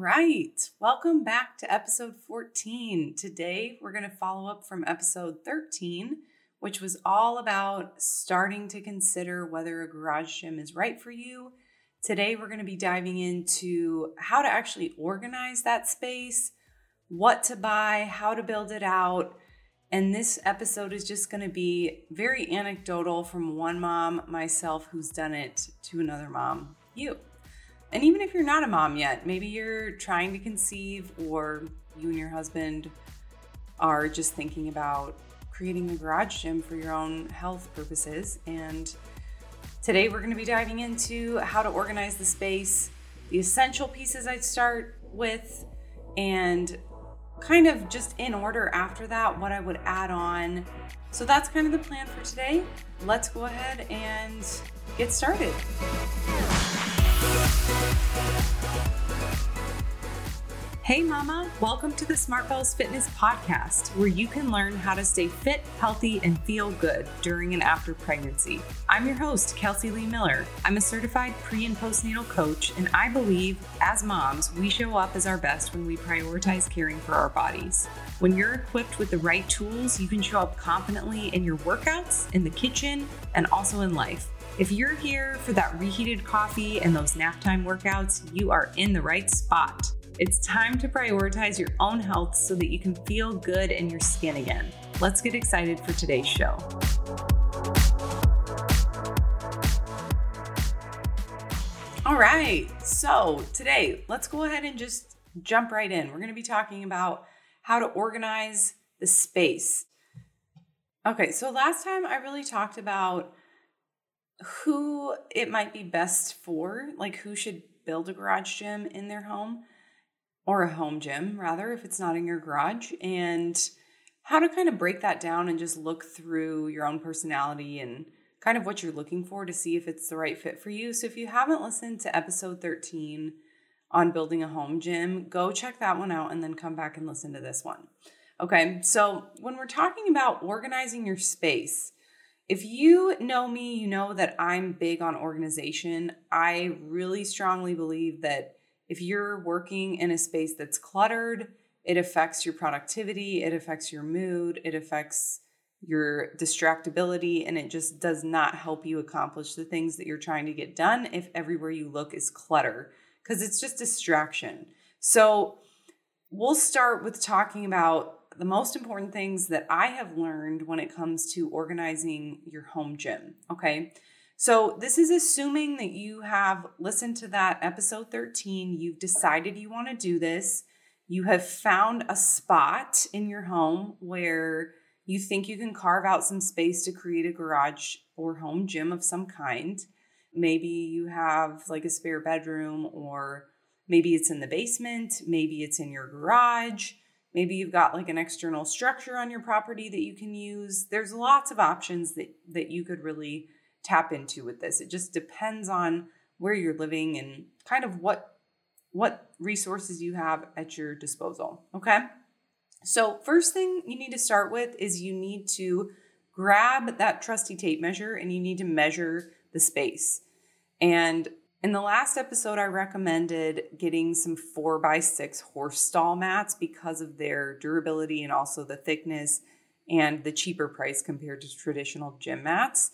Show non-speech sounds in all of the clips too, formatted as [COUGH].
right. Welcome back to episode 14. Today, we're going to follow up from episode 13, which was all about starting to consider whether a garage gym is right for you. Today, we're going to be diving into how to actually organize that space, what to buy, how to build it out. And this episode is just going to be very anecdotal from one mom, myself, who's done it, to another mom, you. And even if you're not a mom yet, maybe you're trying to conceive or you and your husband are just thinking about creating a garage gym for your own health purposes. And today we're going to be diving into how to organize the space, the essential pieces I'd start with, and kind of just in order after that, what I would add on. So that's kind of the plan for today. Let's go ahead and get started. Hey, Mama, welcome to the Smart Bells Fitness Podcast, where you can learn how to stay fit, healthy, and feel good during and after pregnancy. I'm your host, Kelsey Lee Miller. I'm a certified pre and postnatal coach, and I believe as moms, we show up as our best when we prioritize caring for our bodies. When you're equipped with the right tools, you can show up confidently in your workouts, in the kitchen, and also in life. If you're here for that reheated coffee and those nap time workouts, you are in the right spot. It's time to prioritize your own health so that you can feel good in your skin again. Let's get excited for today's show. All right, so today let's go ahead and just jump right in. We're going to be talking about how to organize the space. Okay, so last time I really talked about who it might be best for, like who should build a garage gym in their home or a home gym, rather, if it's not in your garage, and how to kind of break that down and just look through your own personality and kind of what you're looking for to see if it's the right fit for you. So if you haven't listened to episode 13 on building a home gym, go check that one out and then come back and listen to this one. Okay, so when we're talking about organizing your space, if you know me, you know that I'm big on organization. I really strongly believe that if you're working in a space that's cluttered, it affects your productivity, it affects your mood, it affects your distractibility, and it just does not help you accomplish the things that you're trying to get done if everywhere you look is clutter, because it's just distraction. So, we'll start with talking about the most important things that I have learned when it comes to organizing your home gym. Okay. So, this is assuming that you have listened to that episode 13, you've decided you want to do this, you have found a spot in your home where you think you can carve out some space to create a garage or home gym of some kind. Maybe you have like a spare bedroom, or maybe it's in the basement, maybe it's in your garage Maybe you've got like an external structure on your property that you can use. There's lots of options that, that you could really tap into with this. It just depends on where you're living and kind of what what resources you have at your disposal. Okay. So, first thing you need to start with is you need to grab that trusty tape measure and you need to measure the space. And in the last episode, I recommended getting some four by six horse stall mats because of their durability and also the thickness and the cheaper price compared to traditional gym mats.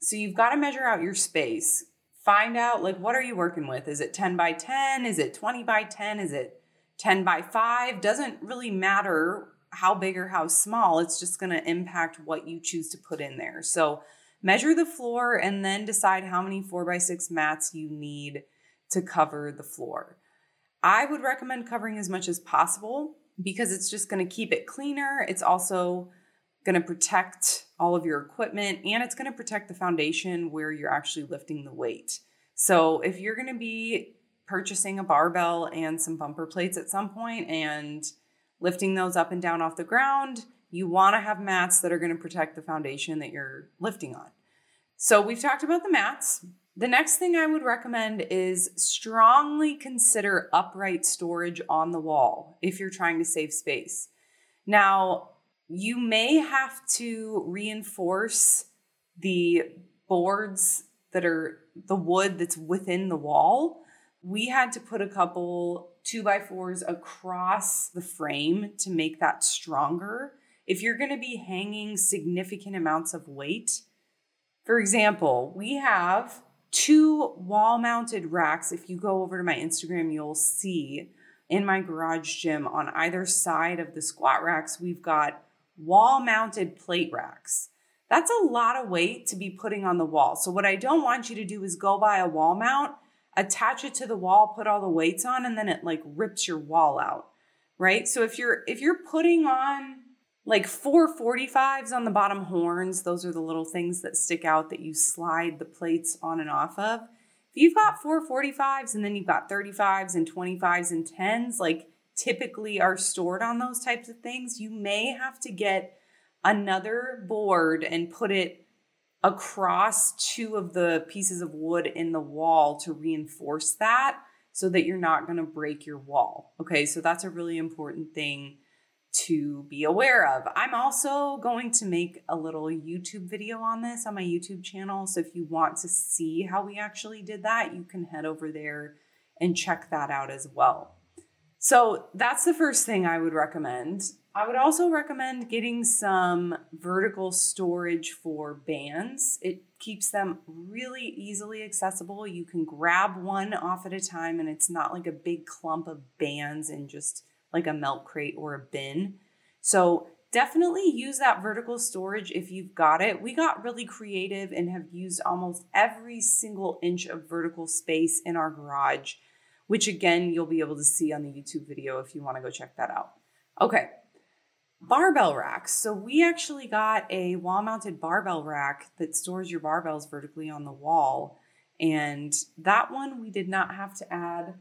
So you've got to measure out your space. Find out like what are you working with? Is it 10 by 10? Is it 20 by 10? Is it 10 by 5? Doesn't really matter how big or how small. It's just going to impact what you choose to put in there. So measure the floor and then decide how many four by six mats you need to cover the floor. I would recommend covering as much as possible because it's just going to keep it cleaner. It's also going to protect all of your equipment and it's going to protect the foundation where you're actually lifting the weight. So if you're going to be purchasing a barbell and some bumper plates at some point and lifting those up and down off the ground, you want to have mats that are going to protect the foundation that you're lifting on. So we've talked about the mats. The next thing I would recommend is strongly consider upright storage on the wall if you're trying to save space. Now, you may have to reinforce the boards that are the wood that's within the wall. We had to put a couple two by fours across the frame to make that stronger. If you're going to be hanging significant amounts of weight, for example, we have two wall mounted racks. If you go over to my Instagram, you'll see in my garage gym on either side of the squat racks, we've got wall mounted plate racks. That's a lot of weight to be putting on the wall. So, what I don't want you to do is go buy a wall mount, attach it to the wall, put all the weights on, and then it like rips your wall out, right? So, if you're if you're putting on like four 45s on the bottom horns, those are the little things that stick out that you slide the plates on and off of. If you've got four 45s and then you've got 35s and 25s and 10s, like typically are stored on those types of things, you may have to get another board and put it across two of the pieces of wood in the wall to reinforce that so that you're not going to break your wall. Okay, so that's a really important thing to be aware of. I'm also going to make a little YouTube video on this on my YouTube channel. So if you want to see how we actually did that, you can head over there and check that out as well. So that's the first thing I would recommend. I would also recommend getting some vertical storage for bands. It keeps them really easily accessible. You can grab one off at a time, and it's not like a big clump of bands and just like a milk crate or a bin. So definitely use that vertical storage if you've got it. We got really creative and have used almost every single inch of vertical space in our garage, which again, you'll be able to see on the YouTube video if you want to go check that out. Okay, barbell racks. So we actually got a wall mounted barbell rack that stores your barbells vertically on the wall. And that one we did not have to add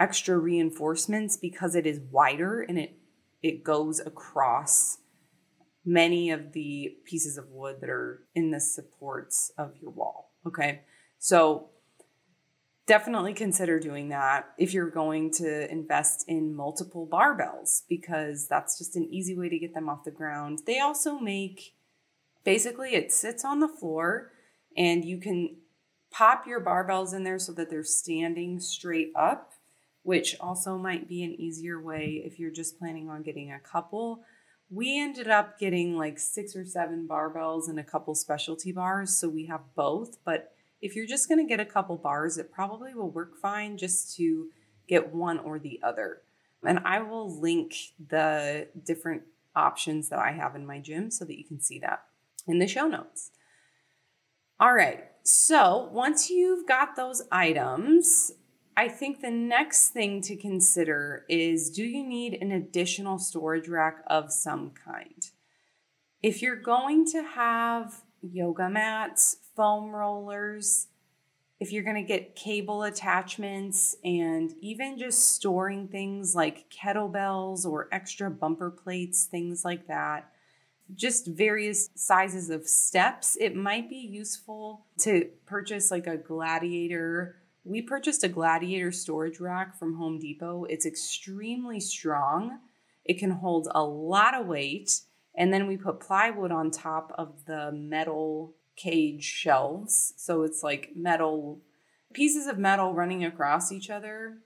extra reinforcements because it is wider and it it goes across many of the pieces of wood that are in the supports of your wall. Okay. So definitely consider doing that if you're going to invest in multiple barbells because that's just an easy way to get them off the ground. They also make basically it sits on the floor and you can pop your barbells in there so that they're standing straight up which also might be an easier way if you're just planning on getting a couple. We ended up getting like six or seven barbells and a couple specialty bars, so we have both. But if you're just going to get a couple bars, it probably will work fine just to get one or the other. And I will link the different options that I have in my gym so that you can see that in the show notes. All right, so once you've got those items, I think the next thing to consider is do you need an additional storage rack of some kind? If you're going to have yoga mats, foam rollers, if you're going to get cable attachments and even just storing things like kettlebells or extra bumper plates, things like that, just various sizes of steps, it might be useful to purchase like a gladiator we purchased a Gladiator storage rack from Home Depot. It's extremely strong, it can hold a lot of weight. And then we put plywood on top of the metal cage shelves. So it's like metal pieces of metal running across each other.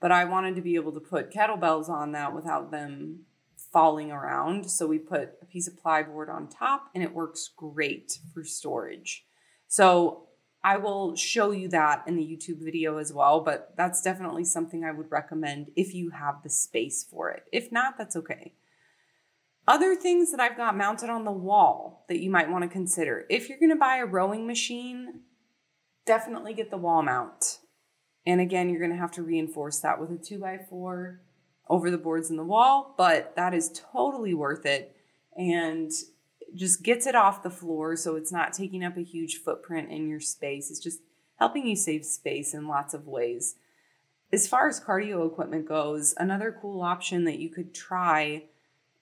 But I wanted to be able to put kettlebells on that without them falling around. So we put a piece of plywood on top and it works great for storage. So I will show you that in the YouTube video as well, but that's definitely something I would recommend if you have the space for it. If not, that's okay. Other things that I've got mounted on the wall that you might want to consider. If you're going to buy a rowing machine, definitely get the wall mount. And again, you're going to have to reinforce that with a 2x4 over the boards in the wall, but that is totally worth it. And just gets it off the floor so it's not taking up a huge footprint in your space. It's just helping you save space in lots of ways. As far as cardio equipment goes, another cool option that you could try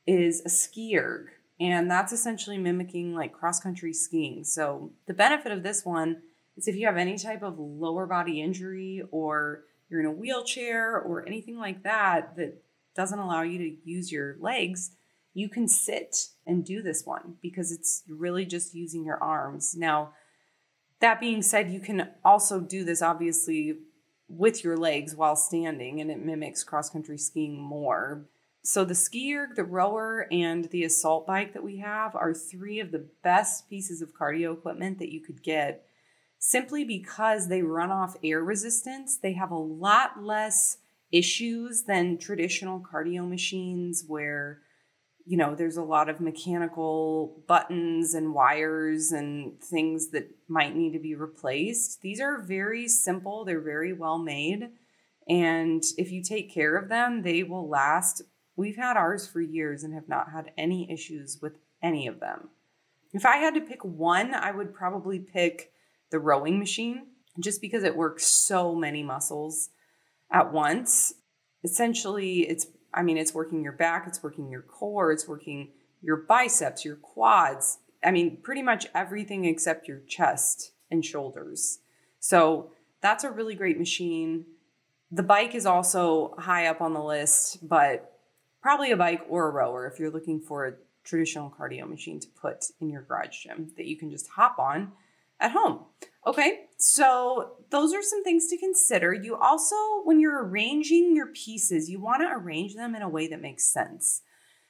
is a ski erg. And that's essentially mimicking like cross country skiing. So, the benefit of this one is if you have any type of lower body injury or you're in a wheelchair or anything like that that doesn't allow you to use your legs, you can sit and do this one because it's really just using your arms. Now, that being said, you can also do this obviously with your legs while standing and it mimics cross country skiing more. So, the ski erg, the rower, and the assault bike that we have are three of the best pieces of cardio equipment that you could get simply because they run off air resistance. They have a lot less issues than traditional cardio machines where you know there's a lot of mechanical buttons and wires and things that might need to be replaced. These are very simple they're very well made and if you take care of them they will last. We've had ours for years and have not had any issues with any of them. If i had to pick one i would probably pick the rowing machine just because it works so many muscles at once. Essentially, it's I mean, it's working your back, it's working your core, it's working your biceps, your quads. I mean, pretty much everything except your chest and shoulders. So, that's a really great machine. The bike is also high up on the list, but probably a bike or a rower if you're looking for a traditional cardio machine to put in your garage gym that you can just hop on at home. Okay, so those are some things to consider. You also, when you're arranging your pieces, you want to arrange them in a way that makes sense.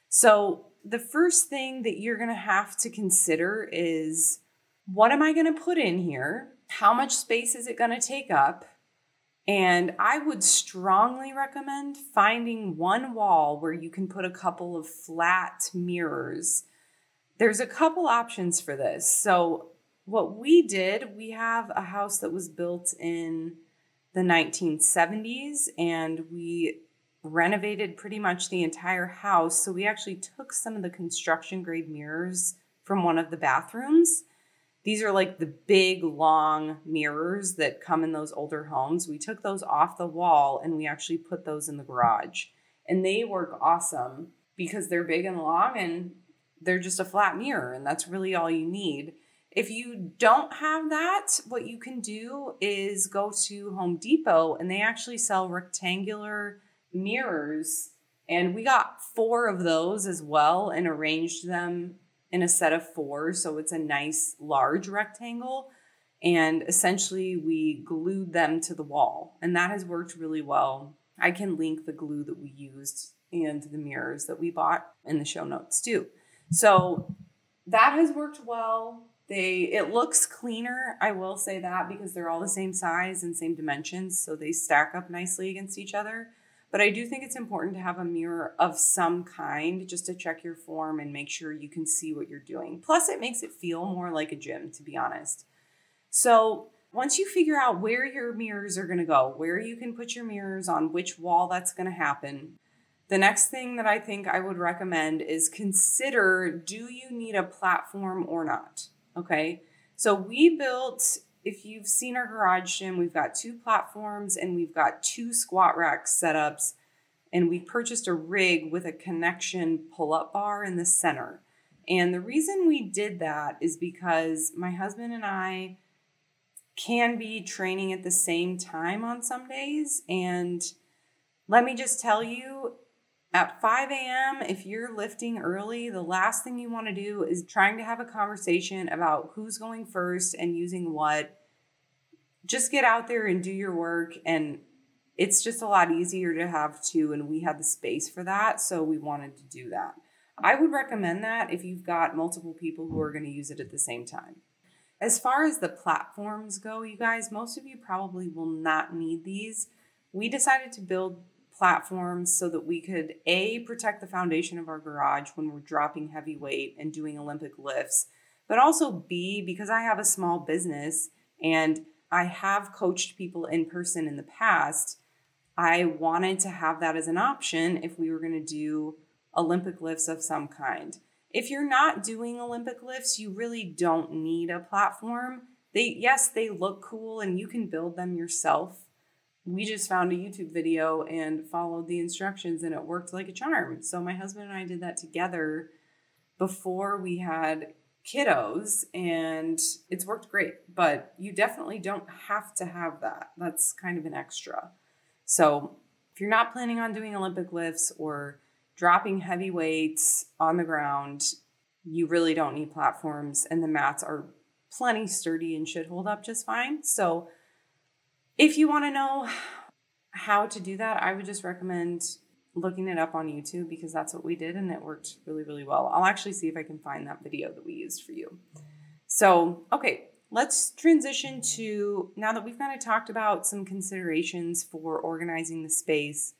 So, the first thing that you're going to have to consider is what am I going to put in here? How much space is it going to take up? And I would strongly recommend finding one wall where you can put a couple of flat mirrors. There's a couple options for this. So, what we did, we have a house that was built in the 1970s and we renovated pretty much the entire house. So we actually took some of the construction grade mirrors from one of the bathrooms. These are like the big, long mirrors that come in those older homes. We took those off the wall and we actually put those in the garage. And they work awesome because they're big and long and they're just a flat mirror, and that's really all you need. If you don't have that, what you can do is go to Home Depot and they actually sell rectangular mirrors. And we got four of those as well and arranged them in a set of four. So it's a nice large rectangle. And essentially, we glued them to the wall. And that has worked really well. I can link the glue that we used and the mirrors that we bought in the show notes too. So that has worked well. They it looks cleaner, I will say that because they're all the same size and same dimensions, so they stack up nicely against each other. But I do think it's important to have a mirror of some kind just to check your form and make sure you can see what you're doing. Plus, it makes it feel more like a gym, to be honest. So, once you figure out where your mirrors are going to go, where you can put your mirrors on which wall that's going to happen, the next thing that I think I would recommend is consider do you need a platform or not? Okay. So we built, if you've seen our garage gym, we've got two platforms and we've got two squat rack setups. And we purchased a rig with a connection pull up bar in the center. And the reason we did that is because my husband and I can be training at the same time on some days. And let me just tell you, at 5 a.m., if you're lifting early, the last thing you want to do is trying to have a conversation about who's going first and using what. Just get out there and do your work. And it's just a lot easier to have two. And we had the space for that. So we wanted to do that. I would recommend that if you've got multiple people who are going to use it at the same time. As far as the platforms go, you guys, most of you probably will not need these. We decided to build platforms so that we could a protect the foundation of our garage when we're dropping heavy weight and doing olympic lifts but also b because i have a small business and i have coached people in person in the past i wanted to have that as an option if we were going to do olympic lifts of some kind. If you're not doing olympic lifts you really don't need a platform. They yes they look cool and you can build them yourself we just found a YouTube video and followed the instructions and it worked like a charm. So my husband and I did that together before we had kiddos and it's worked great, but you definitely don't have to have that. That's kind of an extra. So if you're not planning on doing Olympic lifts or dropping heavy weights on the ground, you really don't need platforms and the mats are plenty sturdy and should hold up just fine. So If you want to know how to do that, I would just recommend looking it up on YouTube because that's what we did and it worked really, really well. I'll actually see if I can find that video that we used for you. So, okay, let's transition to now that we've kind of talked about some considerations for organizing the space,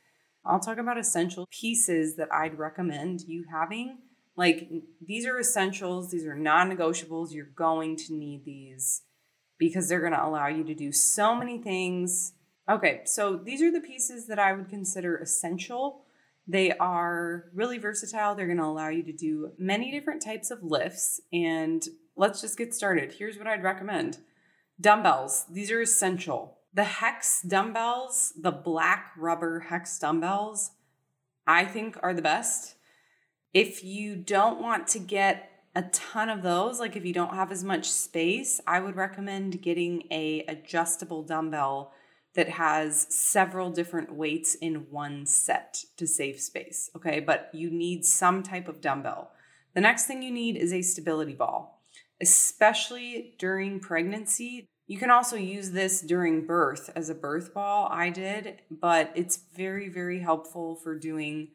I'll talk about essential pieces that I'd recommend you having. Like, these are essentials, these are non negotiables. You're going to need these because they're going to allow you to do so many things. Okay, so these are the pieces that I would consider essential. They are really versatile. They're going to allow you to do many different types of lifts. And let's just get started. Here's what I'd recommend dumbbells, these are essential. The Hex dumbbells, the black rubber Hex dumbbells, I think are the best. If you don't want to get a ton of those, like if you don't have as much space, I would recommend getting a adjustable dumbbell that has several different weights in one set to save space, okay? But you need some type of dumbbell. The next thing you need is a stability ball, especially during pregnancy. You can also use this during birth as a birth ball. I did, but it's very, very helpful for doing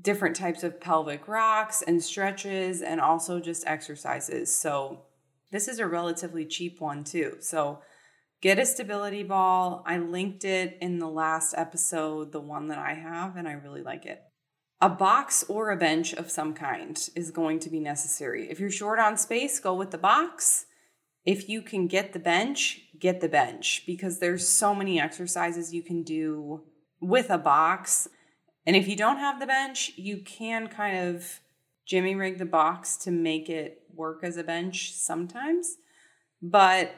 different types of pelvic rocks and stretches and also just exercises. So, this is a relatively cheap one too. So, Get a stability ball. I linked it in the last episode, the one that I have, and I really like it. A box or a bench of some kind is going to be necessary. If you're short on space, go with the box. If you can get the bench, get the bench because there's so many exercises you can do with a box. And if you don't have the bench, you can kind of jimmy rig the box to make it work as a bench sometimes. But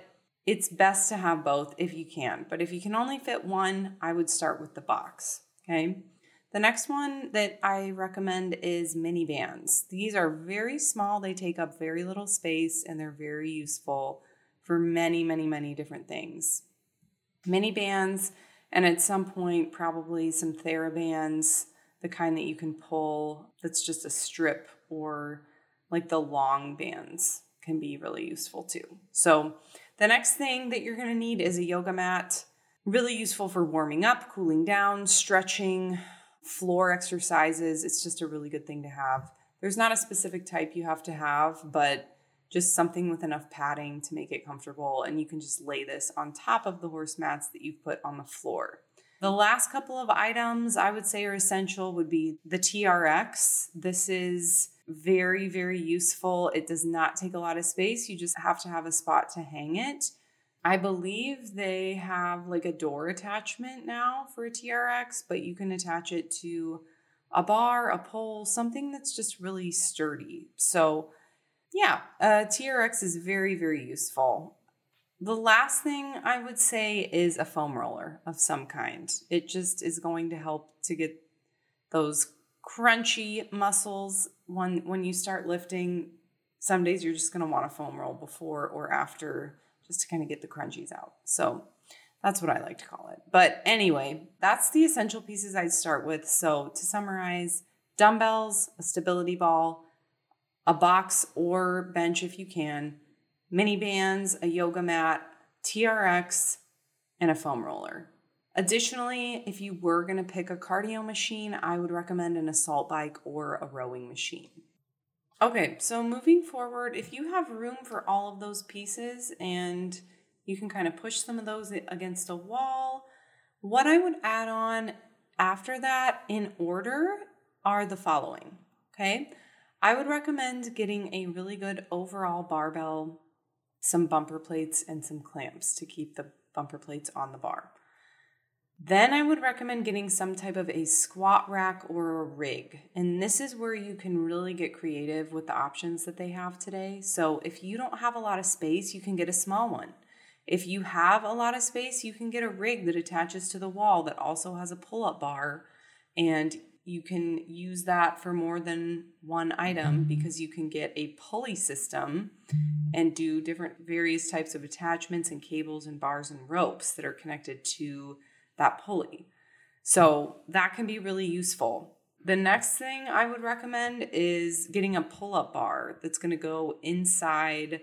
it's best to have both if you can. But if you can only fit one, I would start with the box. Okay. The next one that I recommend is mini bands. These are very small, they take up very little space, and they're very useful for many, many, many different things. Mini bands, and at some point, probably some TheraBands, the kind that you can pull that's just a strip, or like the long bands can be really useful too. So, the next thing that you're going to need is a yoga mat. Really useful for warming up, cooling down, stretching, floor exercises. It's just a really good thing to have. There's not a specific type you have to have, but just something with enough padding to make it comfortable. And you can just lay this on top of the horse mats that you've put on the floor. The last couple of items I would say are essential would be the TRX. This is very, very useful. It does not take a lot of space. You just have to have a spot to hang it. I believe they have like a door attachment now for a TRX, but you can attach it to a bar, a pole, something that's just really sturdy. So, yeah, a TRX is very, very useful. The last thing I would say is a foam roller of some kind. It just is going to help to get those crunchy muscles. When when you start lifting some days you're just going to want a foam roll before or after just to kind of get the crunchies out. So that's what i like to call it. But anyway that's the essential pieces i'd start with. So to summarize dumbbells a stability ball a box or bench if you can mini bands a yoga mat trx and a foam roller Additionally, if you were going to pick a cardio machine, I would recommend an assault bike or a rowing machine. Okay, so moving forward, if you have room for all of those pieces and you can kind of push some of those against a wall, what I would add on after that in order are the following. Okay, I would recommend getting a really good overall barbell, some bumper plates, and some clamps to keep the bumper plates on the bar. Then I would recommend getting some type of a squat rack or a rig. And this is where you can really get creative with the options that they have today. So if you don't have a lot of space, you can get a small one. If you have a lot of space, you can get a rig that attaches to the wall that also has a pull up bar. And you can use that for more than one item mm-hmm. because you can get a pulley system and do different various types of attachments and cables and bars and ropes that are connected to that pulley. So that can be really useful. The next thing I would recommend is getting a pull up bar that's going to go inside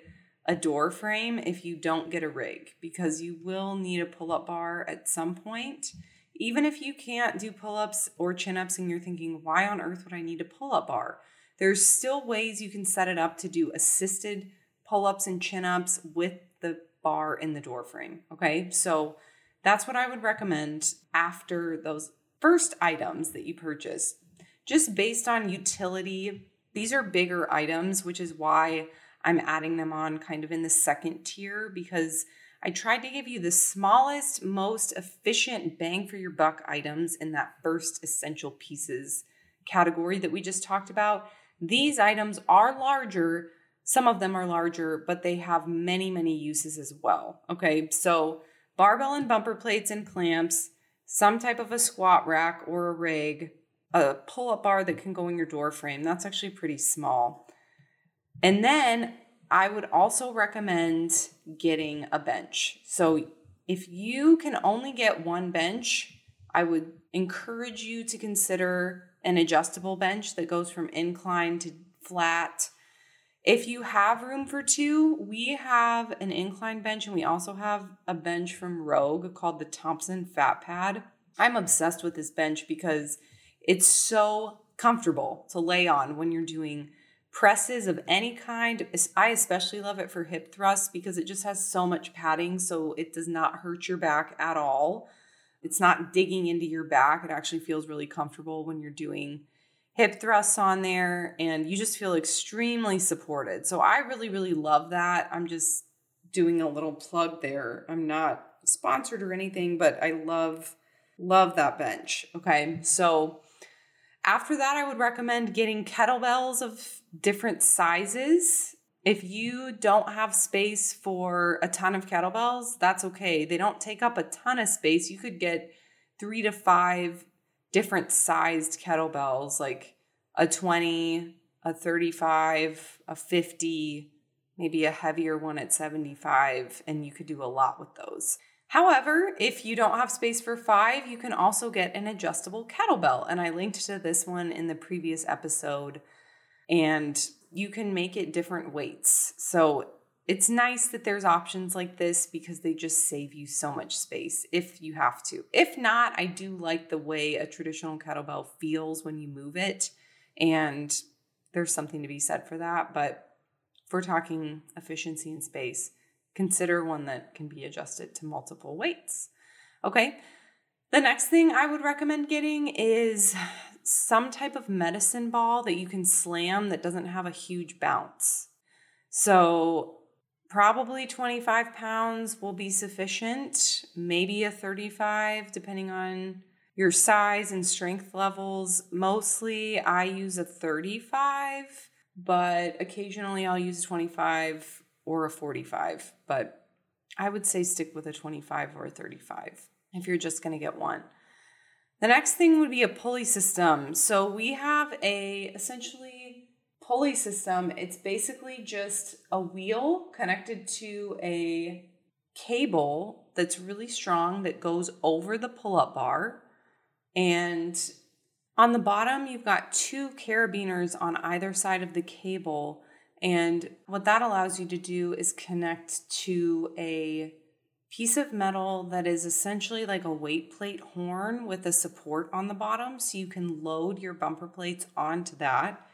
a door frame if you don't get a rig because you will need a pull up bar at some point. Even if you can't do pull ups or chin ups and you're thinking, why on earth would I need a pull up bar? There's still ways you can set it up to do assisted pull ups and chin ups with the bar in the door frame. Okay, so that's what I would recommend after those first items that you purchase. Just based on utility, these are bigger items, which is why I'm adding them on kind of in the second tier because I tried to give you the smallest, most efficient bang for your buck items in that first essential pieces category that we just talked about. These items are larger. Some of them are larger, but they have many, many uses as well. Okay, so barbell and bumper plates and clamps, some type of a squat rack or a rig, a pull up bar that can go in your door frame. That's actually pretty small. And then I would also recommend getting a bench. So if you can only get one bench, I would encourage you to consider an adjustable bench that goes from incline to flat. If you have room for two, we have an incline bench and we also have a bench from Rogue called the Thompson Fat Pad. I'm obsessed with this bench because it's so comfortable to lay on when you're doing presses of any kind. I especially love it for hip thrusts because it just has so much padding so it does not hurt your back at all. It's not digging into your back. It actually feels really comfortable when you're doing hip thrusts on there and you just feel extremely supported. So I really, really love that. I'm just doing a little plug there. I'm not sponsored or anything, but I love, love that bench. Okay. So after that, I would recommend getting kettlebells of different sizes. If you don't have space for a ton of kettlebells, that's okay. They don't take up a ton of space. You could get three to five different sized kettlebells, like a 20, a 35, a 50, maybe a heavier one at 75, and you could do a lot with those. However, if you don't have space for five, you can also get an adjustable kettlebell. And I linked to this one in the previous episode. And you can make it different weights. So it's nice that there's options like this because they just save you so much space if you have to. If not, I do like the way a traditional kettlebell feels when you move it. And there's something to be said for that. But if we're talking efficiency and space, consider one that can be adjusted to multiple weights. Okay. The next thing I would recommend getting is some type of medicine ball that you can slam that doesn't have a huge bounce. So, probably 25 pounds will be sufficient, maybe a 35, depending on your size and strength levels. Mostly, I use a 35, but occasionally I'll use a 25 or a 45, but I would say stick with a 25 or a 35 if you're just going to get one. The next thing would be a pulley system. So we have a essentially pulley system. It's basically just a wheel connected to a cable that's really strong that goes over the pull-up bar and on the bottom you've got two carabiners on either side of the cable and what that allows you to do is connect to a piece of metal that is essentially like a weight plate horn with a support on the bottom. So you can load your bumper plates onto that,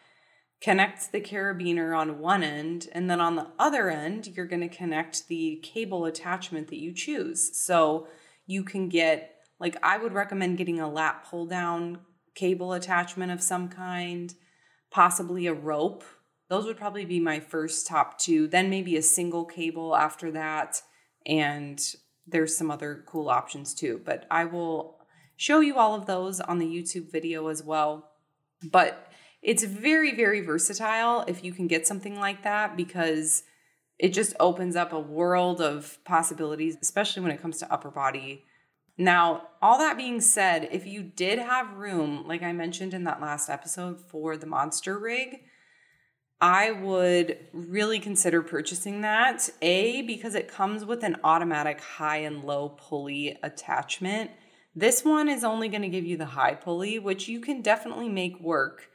connect the carabiner on one end, and then on the other end, you're going to connect the cable attachment that you choose. So you can get, like, I would recommend getting a lat pull down cable attachment of some kind, possibly a rope those would probably be my first top two. Then maybe a single cable after that. And there's some other cool options too. But I will show you all of those on the YouTube video as well. But it's very, very versatile if you can get something like that because it just opens up a world of possibilities, especially when it comes to upper body. Now, all that being said, if you did have room, like I mentioned in that last episode for the monster rig, I would really consider purchasing that. A, because it comes with an automatic high and low pulley attachment. This one is only going to give you the high pulley, which you can definitely make work,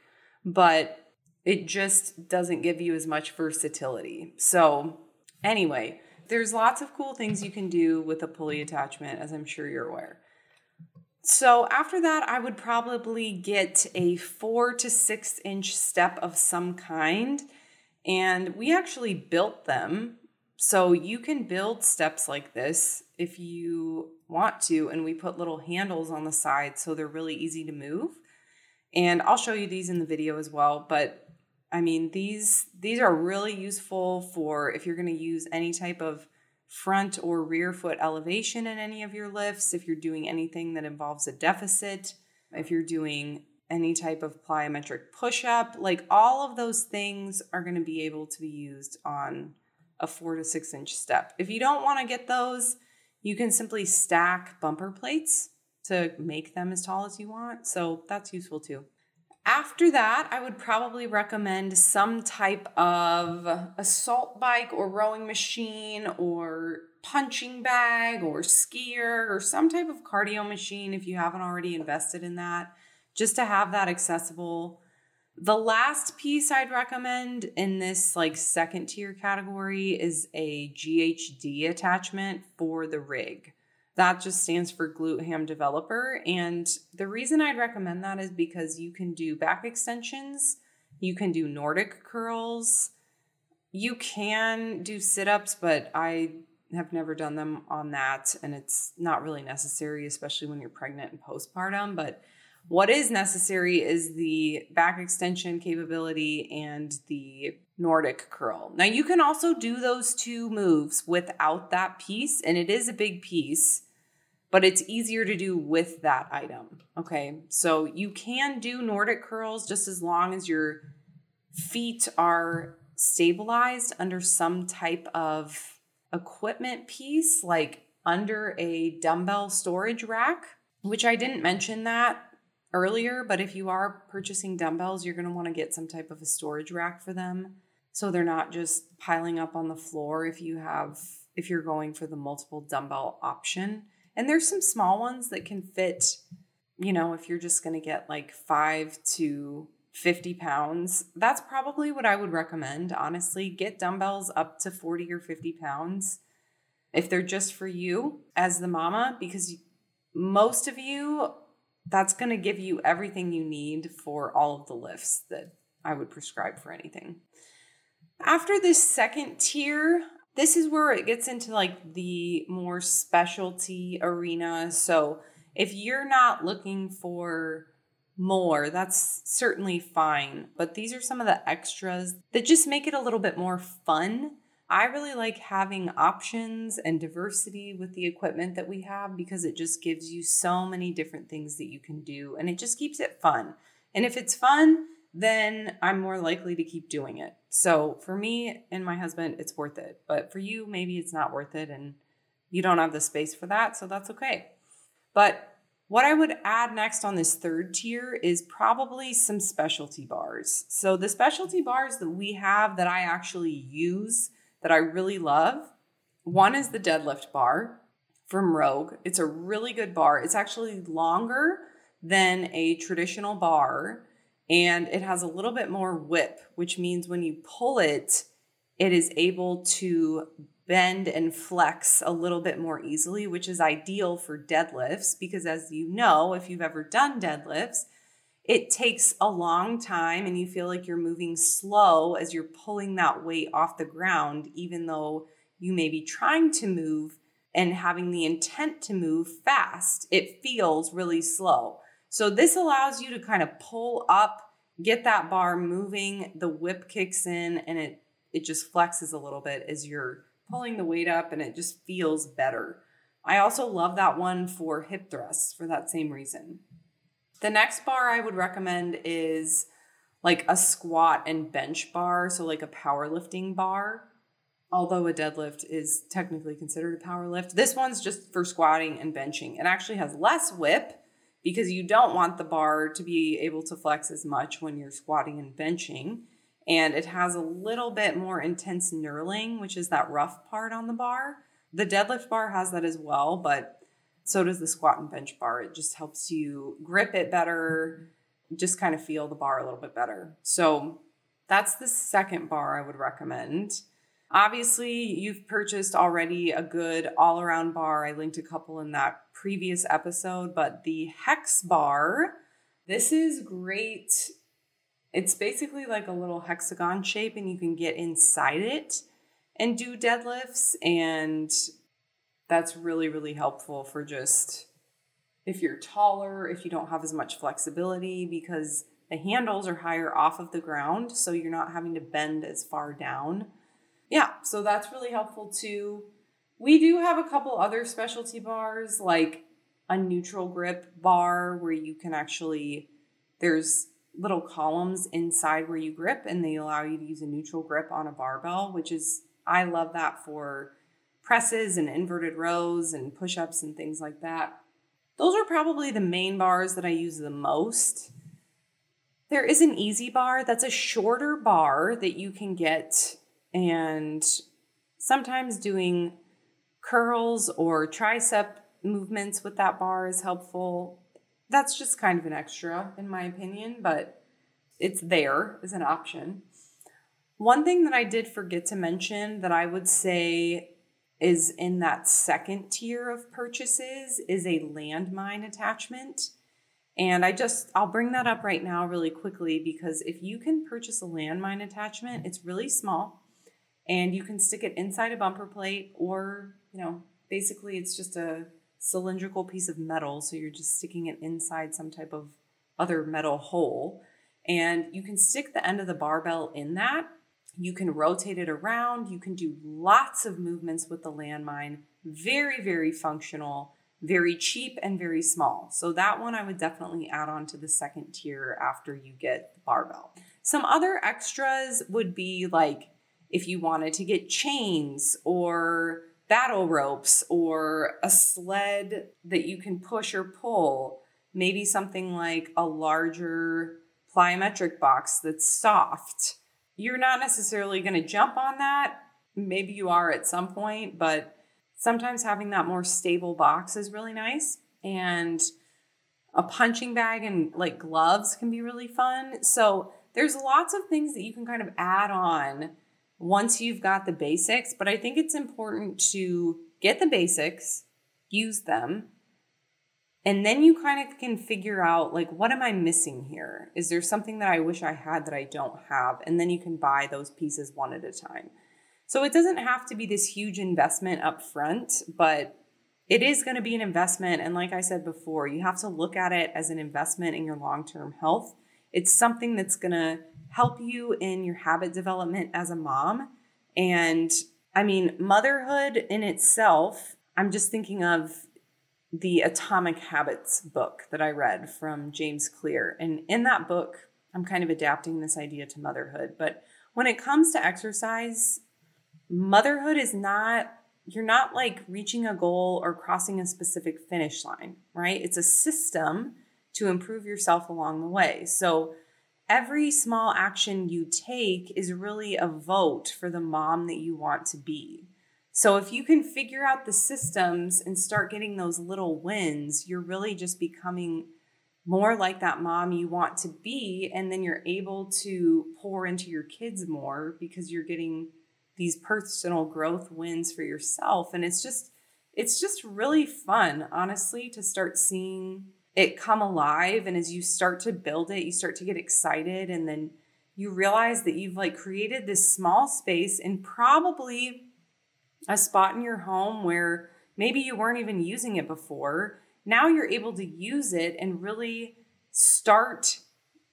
but it just doesn't give you as much versatility. So, Anyway, there's lots of cool things you can do with a pulley attachment, as I'm sure you're aware. So after that, I would probably get a four to six inch step of some kind. And we actually built them. So you can build steps like this if you want to. And we put little handles on the side so they're really easy to move. And I'll show you these in the video as well. But I mean, these these are really useful for if you're going to use any type of front or rear foot elevation in any of your lifts, if you're doing anything that involves a deficit, if you're doing any type of plyometric push up, like all of those things are going to be able to be used on a four to six inch step. If you don't want to get those, you can simply stack bumper plates to make them as tall as you want. So that's useful too. After that, I would probably recommend some type of assault bike or rowing machine or punching bag or ski erg or some type of cardio machine if you haven't already invested in that, just to have that accessible. The last piece I'd recommend in this like second tier category is a GHD attachment for the rig. That just stands for glute ham developer. And the reason I'd recommend that is because you can do back extensions, you can do Nordic curls, you can do sit ups, but I have never done them on that. And it's not really necessary, especially when you're pregnant and postpartum. But what is necessary is the back extension capability and the Nordic curl. Now, you can also do those two moves without that piece, and it is a big piece but it's easier to do with that item. Okay, so you can do Nordic curls just as long as your feet are stabilized under some type of equipment piece, like under a dumbbell storage rack, which I didn't mention that earlier, but if you are purchasing dumbbells, you're going to want to get some type of a storage rack for them so they're not just piling up on the floor if you have if you're going for the multiple dumbbell option and there's some small ones that can fit, you know, if you're just going to get like five to 50 pounds, that's probably what I would recommend. Honestly, get dumbbells up to 40 or 50 pounds if they're just for you as the mama, because most of you, that's going to give you everything you need for all of the lifts that I would prescribe for anything. After this second tier, this is where it gets into like the more specialty arena. So if you're not looking for more, that's certainly fine. But these are some of the extras that just make it a little bit more fun. I really like having options and diversity with the equipment that we have because it just gives you so many different things that you can do and it just keeps it fun. And if it's fun, then I'm more likely to keep doing it. So for me and my husband, it's worth it. But for you, maybe it's not worth it and you don't have the space for that. So that's okay. But what I would add next on this third tier is probably some specialty bars. So the specialty bars that we have that I actually use that I really love one is the deadlift bar from Rogue. It's a really good bar. It's actually longer than a traditional bar and it has a little bit more whip, which means when you pull it, it is able to bend and flex a little bit more easily, which is ideal for deadlifts because, as you know, if you've ever done deadlifts, it takes a long time and you feel like you're moving slow as you're pulling that weight off the ground, even though you may be trying to move and having the intent to move fast. It feels really slow. So this allows you to kind of pull up, get that bar moving, the whip kicks in and it it just flexes a little bit as you're pulling the weight up and it just feels better. I also love that one for hip thrusts for that same reason. The next bar I would recommend is like a squat and bench bar, so like a powerlifting bar. Although a deadlift is technically considered a power lift, this one's just for squatting and benching. It actually has less whip because you don't want the bar to be able to flex as much when you're squatting and benching. And it has a little bit more intense knurling, which is that rough part on the bar. The deadlift bar has that as well, but so does the squat and bench bar. It just helps you grip it better, just kind of feel the bar a little bit better. So that's the second bar I would recommend. Obviously, you've purchased already a good all around bar. I linked a couple in that previous episode, but the Hex bar, this is great. It's basically like a little hexagon shape, and you can get inside it and do deadlifts. And that's really, really helpful for just if you're taller, if you don't have as much flexibility, because the handles are higher off of the ground, so you're not having to bend as far down. Yeah, so that's really helpful too. We do have a couple other specialty bars, like a neutral grip bar where you can actually, there's little columns inside where you grip and they allow you to use a neutral grip on a barbell, which is, I love that for presses and inverted rows and push ups and things like that. Those are probably the main bars that I use the most. There is an EZ bar that's a shorter bar that you can get, and sometimes doing curls or tricep movements with that bar is helpful. That's just kind of an extra, in my opinion, but it's there as an option. One thing that I did forget to mention that I would say is in that second tier of purchases is a landmine attachment. And I just, I'll bring that up right now really quickly because if you can purchase a landmine attachment, it's really small and you can stick it inside a bumper plate or, you know, basically it's just a cylindrical piece of metal. So you're just sticking it inside some type of other metal hole. And you can stick the end of the barbell in that you can rotate it around. You can do lots of movements with the landmine. Very, very functional, very cheap, and very small. So, that one I would definitely add on to the second tier after you get the barbell. Some other extras would be like if you wanted to get chains or battle ropes or a sled that you can push or pull, maybe something like a larger plyometric box that's soft you're not necessarily going to jump on that. Maybe you are at some point, but sometimes having that more stable box is really nice. And a punching bag and like gloves can be really fun. So there's lots of things that you can kind of add on once you've got the basics, but I think it's important to get the basics, use them, and then you kind of can figure out like what am i missing here? Is there something that i wish i had that i don't have? And then you can buy those pieces one at a time. So it doesn't have to be this huge investment up front but it is going to be an investment. And like i said before you have to look at it as an investment in your long-term health. It's something that's going to help you in your habit development as a mom and i mean motherhood in itself i'm just thinking of the Atomic Habits book that I read from James Clear. And in that book, I'm kind of adapting this idea to motherhood. But when it comes to exercise, motherhood is not, you're not like reaching a goal or crossing a specific finish line, right? It's a system to improve yourself along the way. So every small action you take is really a vote for the mom that you want to be. So if you can figure out the systems and start getting those little wins, you're really just becoming more like that mom you want to be and then you're able to pour into your kids more because you're getting these personal growth wins for yourself and it's just it's just really fun honestly to start seeing it come alive and as you start to build it you start to get excited and then you realize that you've like created this small space and probably a spot in your home where maybe you weren't even using it before. Now you're able to use it and really start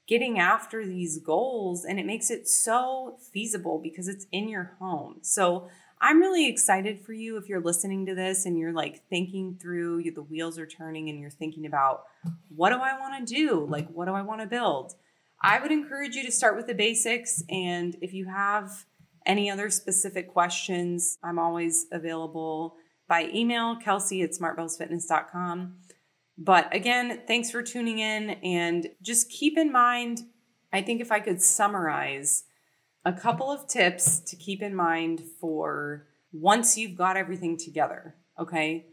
getting after these goals. And it makes it so feasible because it's in your home. So I'm really excited for you if you're listening to this and you're like thinking through, the wheels are turning and you're thinking about what do I want to do? Like, what do I want to build? I would encourage you to start with the basics. And if you have any other specific questions, I'm always available by email, kelsey at smartbellsfitness.com. But again, thanks for tuning in and just keep in mind, I think if I could summarize a couple of tips to keep in mind for once you've got everything together, okay?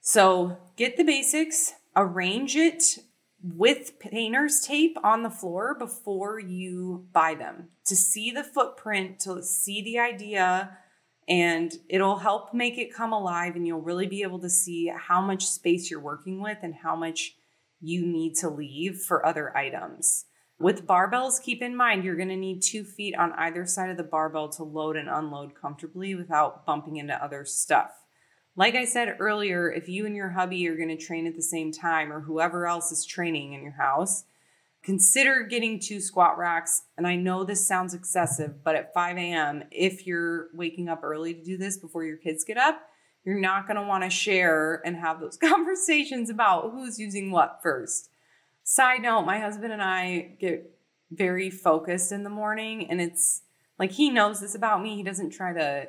So get the basics, arrange it with painter's tape on the floor before you buy them to see the footprint, to see the idea, and it'll help make it come alive. And you'll really be able to see how much space you're working with and how much you need to leave for other items. With barbells, keep in mind you're going to need two feet on either side of the barbell to load and unload comfortably without bumping into other stuff. Like I said earlier, if you and your hubby are going to train at the same time or whoever else is training in your house, consider getting two squat racks. And I know this sounds excessive, but at 5 a.m., if you're waking up early to do this before your kids get up, you're not going to want to share and have those [LAUGHS] conversations about who's using what first. Side note, my husband and I get very focused in the morning, and it's like he knows this about me. He doesn't try to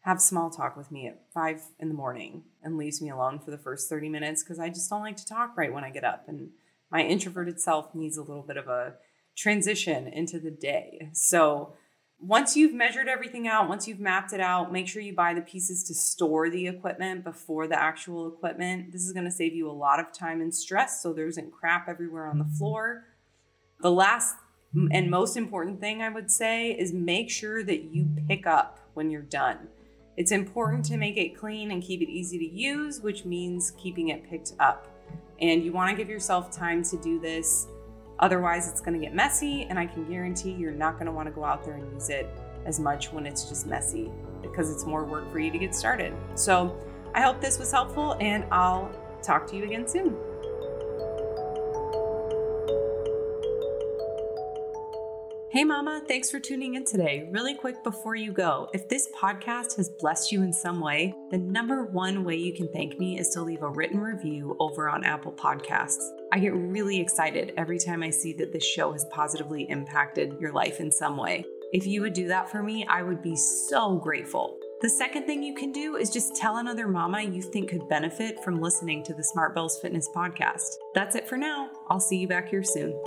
have small talk with me at five in the morning and leaves me alone for the first 30 minutes because I just don't like to talk right when I get up. And my introverted self needs a little bit of a transition into the day. So once you've measured everything out, once you've mapped it out, make sure you buy the pieces to store the equipment before the actual equipment. This is going to save you a lot of time and stress so there isn't crap everywhere on the mm-hmm. floor. The last and most important thing I would say is make sure that you pick up when you're done. It's important to make it clean and keep it easy to use, which means keeping it picked up. And you want to give yourself time to do this. Otherwise, it's going to get messy, and I can guarantee you're not going to want to go out there and use it as much when it's just messy because it's more work for you to get started. So, I hope this was helpful, and I'll talk to you again soon. Hey, Mama, thanks for tuning in today. Really quick before you go, if this podcast has blessed you in some way, the number one way you can thank me is to leave a written review over on Apple Podcasts. I get really excited every time I see that this show has positively impacted your life in some way. If you would do that for me, I would be so grateful. The second thing you can do is just tell another mama you think could benefit from listening to the Smart Bells Fitness podcast. That's it for now. I'll see you back here soon.